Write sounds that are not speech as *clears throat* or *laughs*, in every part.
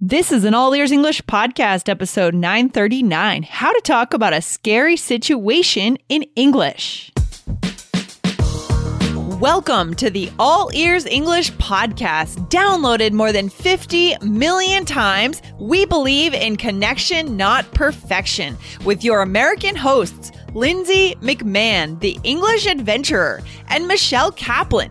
This is an All Ears English podcast, episode 939 How to Talk About a Scary Situation in English. Welcome to the All Ears English podcast, downloaded more than 50 million times. We believe in connection, not perfection, with your American hosts, Lindsay McMahon, the English adventurer, and Michelle Kaplan,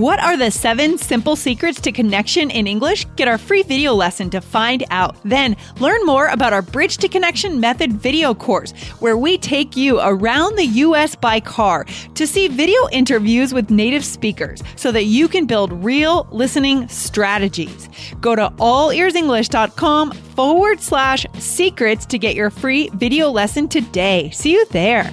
What are the seven simple secrets to connection in English? Get our free video lesson to find out. Then learn more about our Bridge to Connection Method video course, where we take you around the US by car to see video interviews with native speakers so that you can build real listening strategies. Go to allearsenglish.com forward slash secrets to get your free video lesson today. See you there.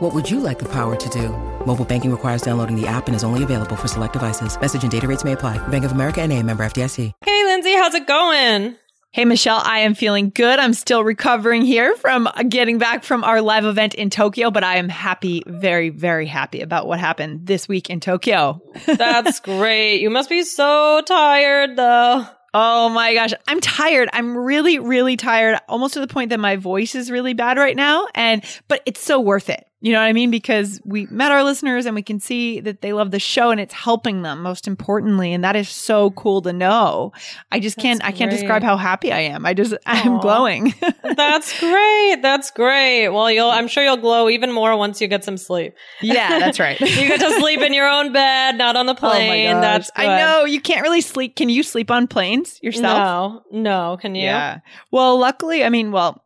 What would you like the power to do? Mobile banking requires downloading the app and is only available for select devices. Message and data rates may apply. Bank of America and a member FDIC. Hey, Lindsay, how's it going? Hey, Michelle, I am feeling good. I'm still recovering here from getting back from our live event in Tokyo, but I am happy, very, very happy about what happened this week in Tokyo. *laughs* That's great. You must be so tired, though. Oh my gosh, I'm tired. I'm really, really tired, almost to the point that my voice is really bad right now. And, but it's so worth it. You know what I mean? Because we met our listeners and we can see that they love the show and it's helping them most importantly. And that is so cool to know. I just That's can't, I can't describe how happy I am. I just, *laughs* I'm glowing. *laughs* That's great. That's great. Well, you'll I'm sure you'll glow even more once you get some sleep. yeah, that's right. *laughs* You get to sleep in your own bed, not on the Oh plane. gosh. That's good. I know you can't really sleep. Can you sleep on planes yourself? No, no. Can you? Yeah. Well, luckily, I mean, well,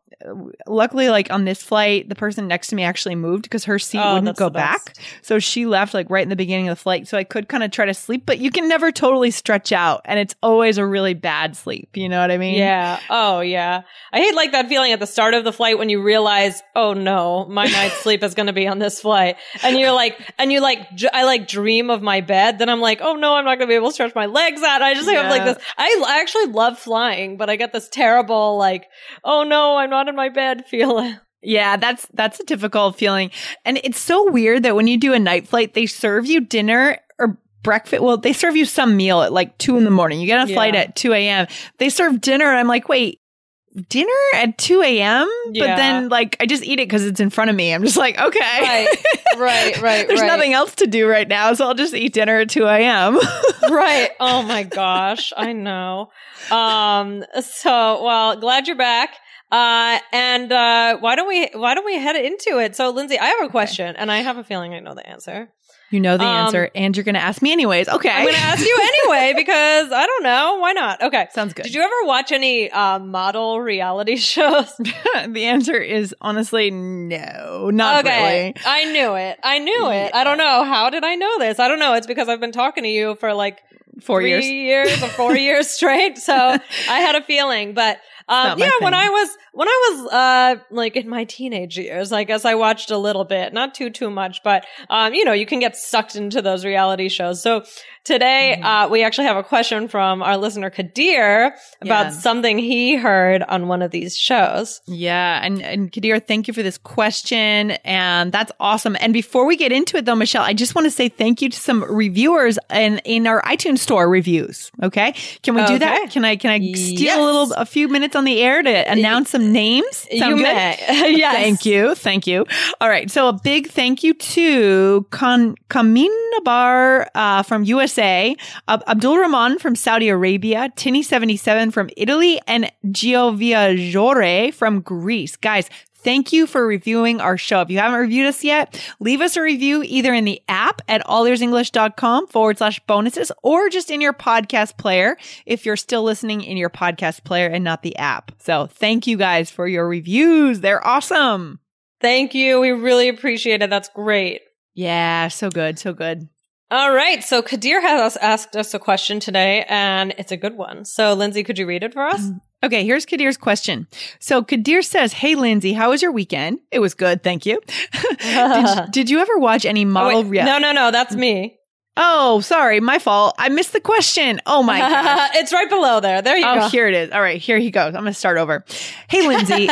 luckily, like on this flight, the person next to me actually moved because her seat Oh, wouldn't go back. So she left like right in the beginning of the flight. So I could kind of try to sleep, but you can never totally stretch out. And it's always a really bad sleep. You know what I mean? Yeah. Oh, yeah. I hate like that feeling at the start of the flight when you realize, oh no, my night's sleep is going to be on this flight. And you're like, and you like, I like dream of my bed. Then I'm like, oh no, I'm not going to be able to stretch my legs out. I just have like this. I, I actually love flying, but I get this terrible, like, oh no, I'm not in my bed feeling. Yeah, that's that's a difficult feeling. And it's so weird that when you do a night flight, they serve you dinner or breakfast. Well, they serve you some meal at like two in the morning. You get on a flight Yeah. at 2 a.m. They serve dinner. And I'm like, wait, dinner at 2 a.m.? But then like I just eat it because it's in front of me. I'm just like, okay. Right, right, *laughs* right, There's right. nothing else to do right now. So I'll just eat dinner at 2 a.m. *laughs* right. Oh my gosh. I know. Um, so, well, glad you're back. Uh, and, uh, why don't we, why don't we head into it? So, Lindsay, I have a question and I have a feeling I know the answer. you know the Um, answer. And you're going to ask me anyways. Okay. I'm going to ask you anyway *laughs* because I don't know. Why not? Okay. Sounds good. Did you ever watch any, uh, model reality *laughs* shows? *laughs* the answer is honestly no, not okay. really. I knew it. I knew it. I don't know. How did I know this? I don't know. It's because I've been talking to you for like Four three years. years or four years straight. So I had a feeling, but um, yeah, when. I was when I was uh like in my teenage years, I guess I watched a little bit, not too too much, but um, you know, you can get sucked into those reality shows. So today, Mm-hmm. uh, we actually have a question from our listener Kadir about Yeah. something he heard on one of these shows. Yeah, and and Kadir, thank you for this question, and that's awesome. And before we get into it, though, Michelle, I just want to say thank you to some reviewers in in our iTunes store reviews. Okay, can we do that? Can I can I steal Yes. a little a few minutes on the air to announce some names? Sound you good? may. *laughs* *laughs* yes. Thank you. Thank you. All right. So a big thank you to Kan Kaminabar uh, from USA, Ab- Abdul Rahman from Saudi Arabia, Tinny77 from Italy, and Gioviajore from Greece. Guys, Thank you for reviewing our show. If you haven't reviewed us yet, leave us a review either in the app at allearsenglish.com forward slash bonuses or just in your podcast player if you're still listening in your podcast player and not the app. So thank you guys for your reviews. They're awesome. Thank you. We really appreciate it. That's great. Yeah, so good. So good. All right. So Kadir has asked us a question today, and it's a good one. So, Lindsay, could you read it for us? Mm. Okay, here's Kadir's question. So Kadir says, Hey, Lindsay, how was your weekend? It was good. Thank you. *laughs* did, *laughs* did, you ever watch any oh, model? Oh, no, no, no. That's me. Oh, sorry. My fault. I missed the question. Oh my *laughs* god. it's right below there. There you oh, go. here it is. All right, here he goes. I'm going to start over. Hey, Lindsay.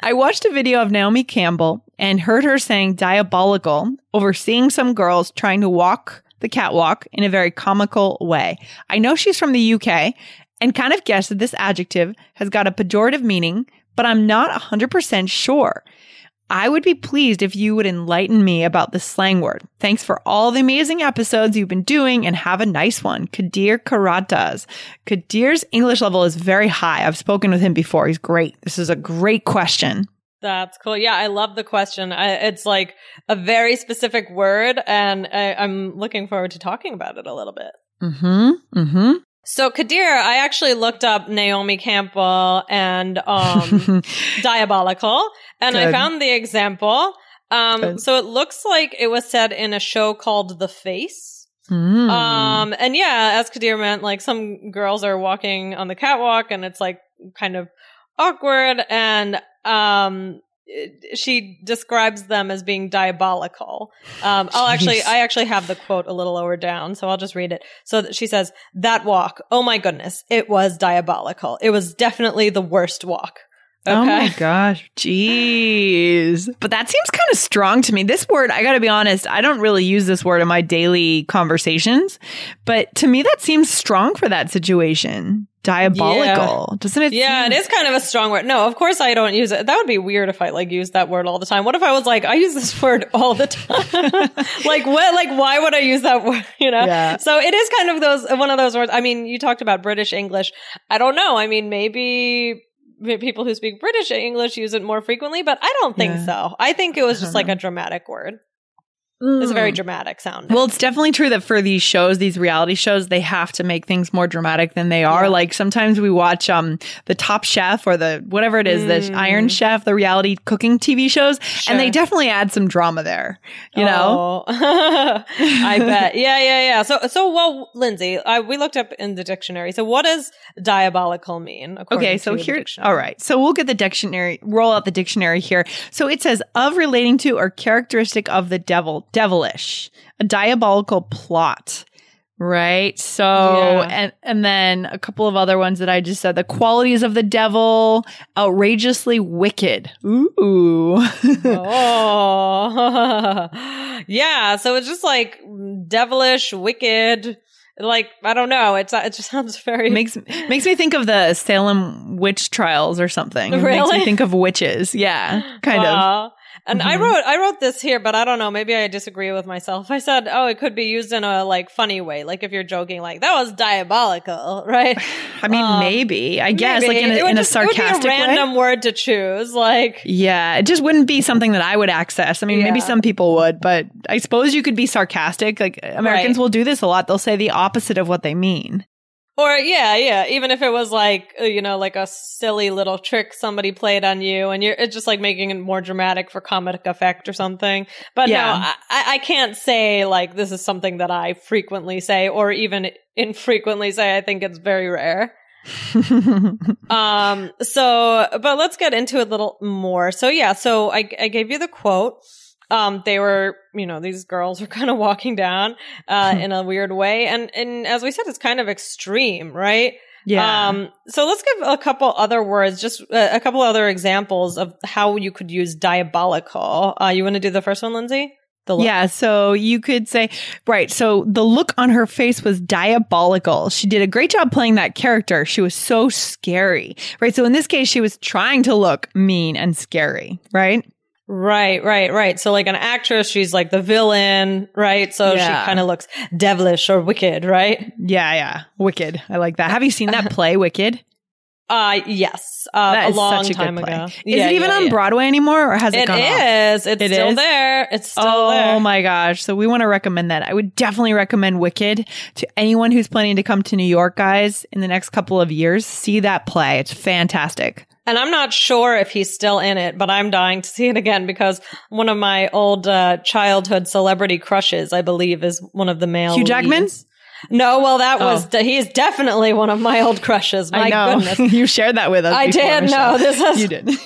I watched a video of Naomi Campbell and heard her saying diabolical over seeing some girls trying to walk the catwalk in a very comical way. I know she's from the UK and kind of guessed that this adjective has got a pejorative meaning, but I'm not 100% sure. I would be pleased if you would enlighten me about the slang word. Thanks for all the amazing episodes you've been doing and have a nice one. Kadir Karatas. Kadir's English level is very high. I've spoken with him before. He's great. This is a great question. That's cool. Yeah, I love the question. I, it's like a very specific word, and I, am looking forward to talking about it a little bit. Mm-hmm. Mm-hmm. So Kadir, I actually looked up Naomi Campbell and um, *laughs* diabolical, and Good. I found the example. Um, so it looks like it was said in a show called The Face. Mm. Um, and yeah, as Kadir meant, like some girls are walking on the catwalk and it's like kind of awkward and, um, she describes them as being diabolical. Um, I'll actually, I actually have the quote a little lower down, so I'll just read it. So she says, that walk, oh my goodness, it was diabolical. It was definitely the worst walk. Okay. Oh my gosh. Jeez. But that seems kind of strong to me. This word, I got to be honest, I don't really use this word in my daily conversations, but to me, that seems strong for that situation. Diabolical. Yeah. Doesn't it? Yeah, seem- it is kind of a strong word. No, of course I don't use it. That would be weird if I like use that word all the time. What if I was like, I use this *laughs* word all the time? *laughs* like what, like why would I use that *laughs* word? You know? Yeah. So it is kind of those, one of those words. I mean, you talked about British English. I don't know. I mean, maybe people who speak British English use it more frequently, but I don't think yeah. so. I think it was just like know. a dramatic word. Mm. It's a very mm. dramatic sound. Well, it's definitely true that for these shows, these reality shows, they have to make things more dramatic than they are. Yeah. Like sometimes we watch um the Top Chef or the whatever it is, mm. the Iron Chef, the reality cooking TV shows, sure. and they definitely add some drama there. You know, oh. *laughs* I *laughs* bet. Yeah, yeah, yeah. So, so well, Lindsay, I, we looked up in the dictionary. So, what does diabolical mean? Okay, so here, all right. So we'll get the dictionary, roll out the dictionary here. So it says of relating to or characteristic of the devil devilish, a diabolical plot. Right. So, yeah. and, and then a couple of other ones that I just said the qualities of the devil, outrageously wicked. Ooh. *laughs* oh. *laughs* yeah. So it's just like devilish, wicked. Like, I don't know. It's, it just sounds very. Makes, makes me think of the Salem witch trials or something. It makes me think of witches. Yeah. Kind of. And mm-hmm. I wrote, I wrote this here, but I don't know. Maybe I disagree with myself. I said, oh, it could be used in a like funny way. Like if you're joking, like that was diabolical, *laughs* right? I mean, um, maybe, I guess, maybe. like in a, in just, a sarcastic it would be a random way. word to choose. Like, yeah, it just wouldn't be something that I would access. I mean, yeah. maybe some people would, but I suppose you could be sarcastic. Like Americans right. will do this a lot. They'll say the opposite of what they mean. Or yeah, yeah. Even if it was like uh, you know, like a silly little trick somebody played on you, and you're it's just like making it more dramatic for comic effect or something. But yeah. no, I, I can't say like this is something that I frequently say, or even infrequently say. I think it's very rare. *laughs* um. So, but let's get into it a little more. So yeah. So I I gave you the quote um, they were, you know, these girls *laughs* were kind of walking down, uh, in a weird way. And, and as we said, it's kind of extreme, right? Yeah. Um, so let's give a couple other words, just a, a couple other examples of how you could use diabolical. Uh, you want to do the first one, Lindsay? Yeah, so you could say, right. So the look on her face was diabolical. She did a great job playing that character. She was so scary, right? So in this case, she was trying to look mean and scary, right? Right, right, right. So like an actress, she's like the villain, right? So yeah. she kind of looks devilish or wicked, right? Yeah, yeah. Wicked. I like that. Have you seen that *laughs* play, Wicked? Uh yes, uh, That a long such a good time play. ago. Is Yeah, it even yeah, on. Broadway anymore, or has it, It gone off? is. It's It still is? there. It's still oh there. Oh my gosh. So we want to recommend that. I would definitely recommend Wicked to anyone who's planning to come to New York, guys, in the next couple of years. See that play. It's fantastic. And I'm not sure if he's still in it, but I'm dying to see it again because one of my old uh, childhood celebrity crushes, I believe, is one of the male. Hugh Jackman? No, well, that was Oh. he is definitely one of my old crushes. My goodness. *laughs* you shared that with us. I before, did. Michelle. No, this is You did. *laughs*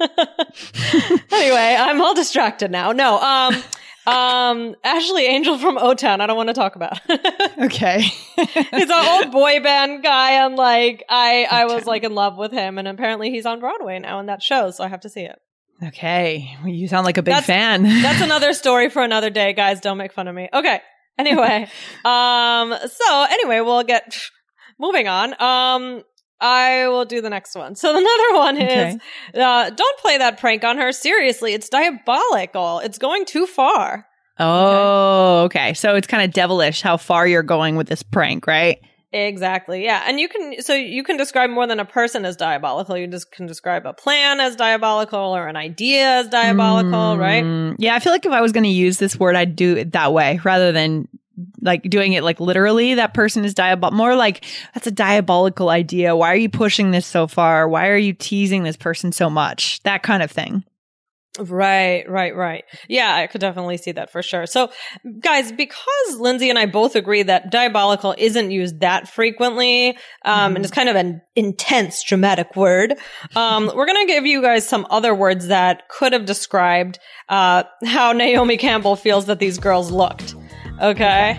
*laughs* anyway, I'm all distracted now. No, um, um, Ashley Angel from O Town. I don't want to talk about. *laughs* okay. he's an old boy band guy, and like I, I was like in love with him, and apparently he's on Broadway now in that show, so I have to see it. okay. Well, You sound like a big That's- fan. That's *laughs* another story for another day, guys. Don't make fun of me. Okay. Anyway, *laughs* um, so anyway, we'll get moving on. Um, I will do the next one. *laughs* So another one is, uh, don't play that prank on her. Seriously, it's diabolical. It's going too far. oh, okay. So it's kind of devilish how far you're going with this prank, right? Exactly. Yeah. And you can, so you can describe more than a person as diabolical. You just can describe a plan as diabolical or an idea as diabolical, right? Mm, Yeah, I feel like if I was going to use this word, I'd do it that way rather than like doing it like literally that person is diabolical. More like that's a diabolical idea. Why are you pushing this so far? Why are you teasing this person so much? That kind of thing. Right, right, right. Yeah, I could definitely see that for sure. So, guys, because Lindsay and I both agree that diabolical isn't used that frequently, um, and it's kind of an intense, dramatic word, um, *laughs* we're going to give you guys some other words that could have described uh, how Naomi Campbell feels that these girls looked. Okay.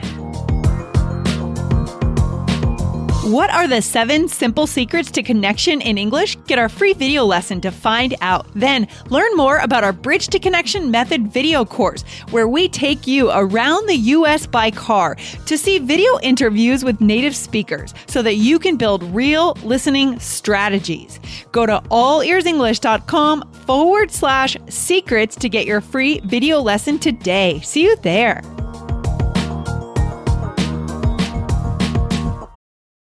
What are the seven simple secrets to connection in English? Get our free video lesson to find out. Then learn more about our Bridge to Connection Method video course, where we take you around the US by car to see video interviews with native speakers so that you can build real listening strategies. Go to allearsenglish.com forward slash secrets to get your free video lesson today. See you there.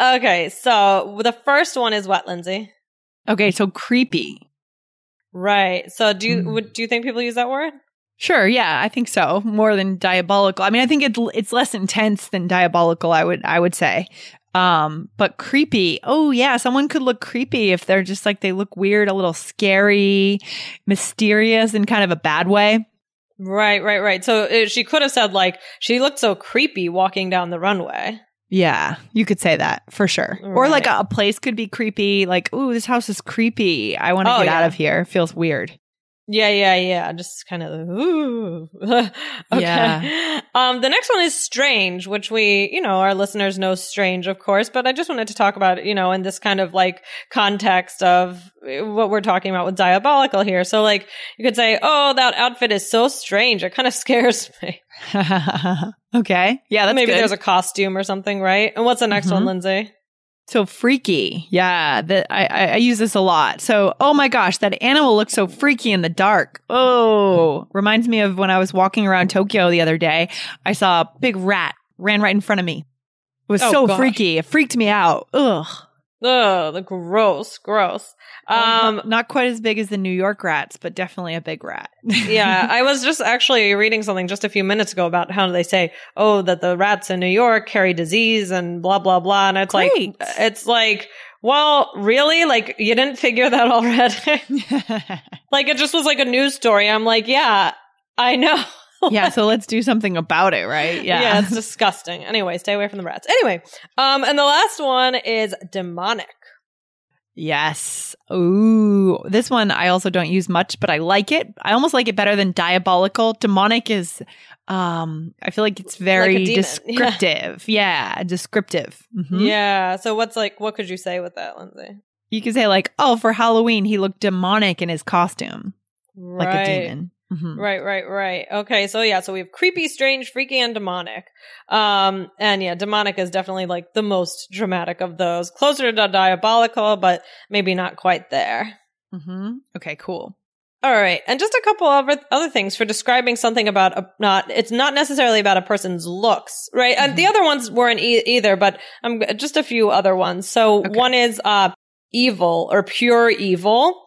Okay, so the first one is what, Lindsay? Okay, so creepy. Right. So do you Hmm. would do you think people use that word? Sure, yeah, I think so. More than diabolical. I mean, I think it's it's less intense than diabolical. I would I would say. Um, but creepy. Oh yeah, someone could look creepy if they're just like they look weird, a little scary, mysterious in kind of a bad way. Right, right, right. So uh, she could have said like she looked so creepy walking down the runway. Yeah, you could say that for sure. Or like a, a place could be creepy. Like, ooh, this house is creepy. I want to Oh, get out of here. It feels weird. Yeah, yeah, yeah. Just kind of ooh. *laughs* okay. Yeah. *laughs* Um, the next one is strange, which we, you know, our listeners know strange, of course, but I just wanted to talk about, you know, in this kind of like context of uh, what we're talking about with diabolical here. So like you could say, oh, that outfit is so strange. It kind of *laughs* scares me. okay, yeah, that's Maybe good. there's a costume or something, right? And what's the next one, Mhm. Lindsay? So freaky. Yeah, that I, I use this a lot. So, oh my gosh, that animal looks so freaky in the dark. Oh, reminds me of when I was walking around Tokyo the other day. I saw a big rat ran right in front of me. It was Oh, so gosh. freaky. It freaked me out. Ugh. Oh, the gross, gross. Um, not, not quite as big as the New York rats, but definitely a big rat. *laughs* yeah, I was just actually reading something just a few minutes ago about how they say, oh, that the rats in New York carry disease and blah blah blah, and it's Great. like, it's like, well, really, like you didn't figure that already? *laughs* *laughs* like it just was like a news story. I'm like, yeah, I know. *laughs* yeah, so let's do something about it, right? yeah, Yeah. it's disgusting. Anyway, stay away from the rats. Anyway, um, and the last one is demonic. Yes. Ooh, this one I also don't use much, but I like it. I almost like it better than diabolical. Demonic is, um, I feel like it's very. *laughs* Yeah. descriptive. Yeah, descriptive. Mhm. Yeah. So what's like, what could you say with that, Lindsay? You could say like, "Oh, for Halloween, he looked demonic in his costume, right. like a demon." Mhm. Right, right, right. Okay, so yeah, so we have creepy, strange, freaky, and demonic. Um, and yeah, demonic is definitely like the most dramatic of those. Closer to diabolical, but maybe not quite there. Mhm. Okay, cool. All right, and just a couple of other- things for describing something about a, not. It's not necessarily about a person's looks, right? And the other ones weren't e- either, but um, just a few other ones. So Okay. one is uh, evil or pure evil.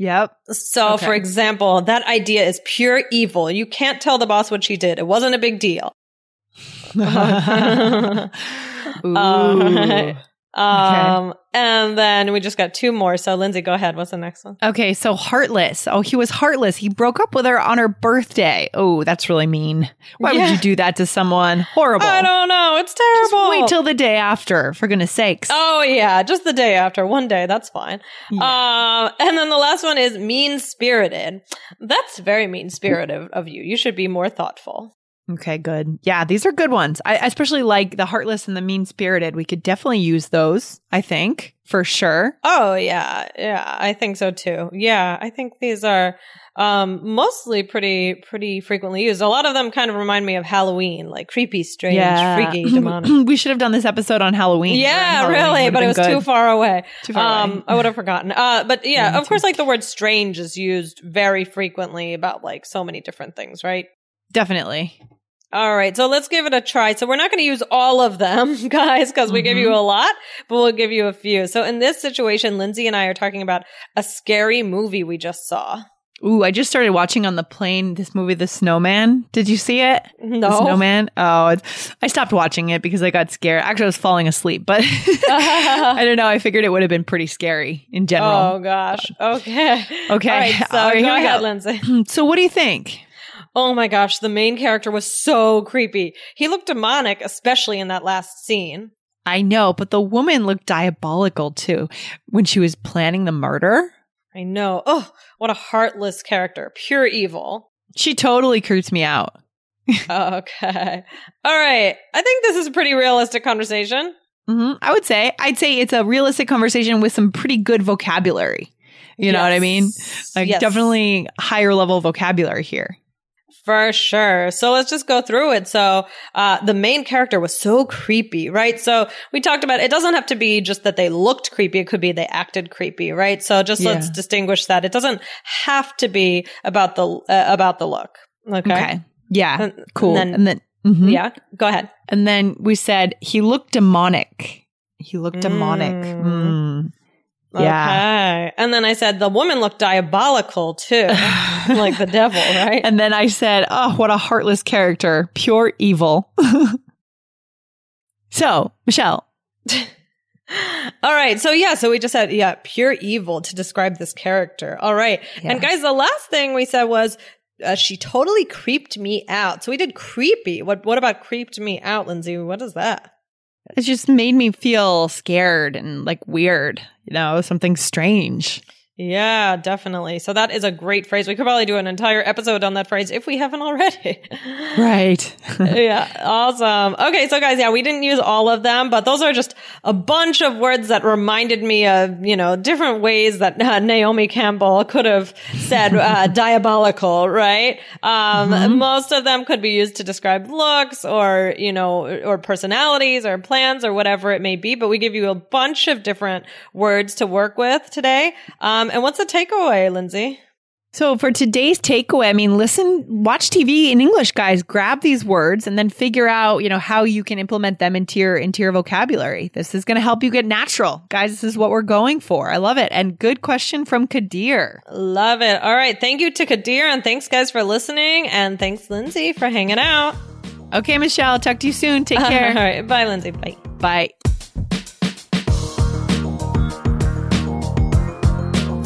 Yep. So, Okay. for example, that idea is pure evil. You can't tell the boss what she did. It wasn't a big deal. *laughs* *laughs* Uh, Ooh. Um, and then we just got two more. So, Lindsay, go ahead. What's the next one? Okay, so heartless. Oh, he was heartless. He broke up with her on her birthday. Oh, that's really mean. Why Yeah. would you do that to someone? Horrible. I don't know. It's Just terrible. wait till the day after, for goodness sakes. Oh yeah, just the day after. One day, that's fine. Um, and then the last one is mean spirited. That's very mean spirited of you. You should be more thoughtful. Okay, good. Yeah, these are good ones. I especially like the heartless and the mean spirited. We could definitely use those, I think, for sure. Oh yeah, yeah, I think so too. Yeah, I think these are um mostly pretty pretty frequently used. A lot of them kind of remind me of Halloween, like creepy, strange, freaky, *laughs* demonic. we should have done this episode on Halloween. Yeah, Halloween really, but it was good. too far away. Too far away. um, I would have forgotten. Uh, but yeah, Yeah, of course, like the word strange is used very frequently about like so many different things, right? Definitely. All right, so let's give it a try. So we're not going to use all of them, *laughs* guys, because we give Mm-hmm. you a lot, but we'll give you a few. So in this situation, Lindsay and I are talking about a scary movie we just saw. Ooh, I just started watching on the plane this movie, The Snowman. Did you see it? No. The Snowman. Oh, it's, I stopped watching it because I got scared. Actually, I was falling asleep, but *laughs* I don't know. I figured it would have been pretty scary in general. Oh gosh. Okay. Okay. All right. So All right, go ahead. Lindsay. *clears throat* So, what do you think? Oh my gosh, the main character was so creepy. He looked demonic, especially in that last scene. I know, but the woman looked diabolical too when she was planning the murder. I know. Oh, what a heartless character. Pure evil. She totally creeps me out. *laughs* Okay. All right. I think this is a pretty realistic conversation. hmm I would say, I'd say it's a realistic conversation with some pretty good vocabulary. You know what I mean? Like, Yes. definitely higher level vocabulary here. For sure. So let's just go through it. So, uh, the main character was so creepy, right? So we talked about it doesn't have to be just that they looked creepy. It could be they acted creepy, right? So just Yeah. let's distinguish that. It doesn't have to be about the, uh, about the look. Okay. Okay. Yeah. And- cool. and And then- then, mhm. Yeah. Go ahead. And then we said he looked demonic. He looked demonic. Mm. Mm. Yeah. Okay. And then I said the woman looked diabolical too, *laughs* like the devil, right? And then I said, oh, what a heartless character. Pure evil. *laughs* so, Michelle, *laughs* All right. So yeah, so we just said, yeah, pure evil to describe this character. All right. Yeah. And guys, the last thing we said was uh, she totally creeped me out. So we did creepy. What what about creeped me out, Lindsay? What is that? It just made me feel scared and like weird, you know, something strange. Yeah, definitely. So that is a great phrase. We could probably do an entire episode on that phrase if we haven't already. *laughs* Right. yeah, *laughs* awesome. Okay, so guys, yeah, we didn't use all of them, but those are just a bunch of words that reminded me of, you know, different ways that uh, Naomi Campbell could have said uh, *laughs* diabolical, right? Um, Most of them could be used to describe looks or, you know, or personalities or plans or whatever it may be, but we give you a bunch of different words to work with today. Um, Um, and what's the takeaway, Lindsay? So for today's takeaway, I mean, listen, watch TV in English, guys. Grab these words and then figure out, you know, how you can implement them into your into your vocabulary. This is going to help you get natural, guys. This is what we're going for. I love it. And good question from Kadir. Love it. All right. Thank you to Kadir and thanks guys for listening. And thanks, Lindsay, for hanging out. Okay, Michelle. Talk to you soon. Take *laughs* care. right. Bye, Lindsay. Bye. Bye.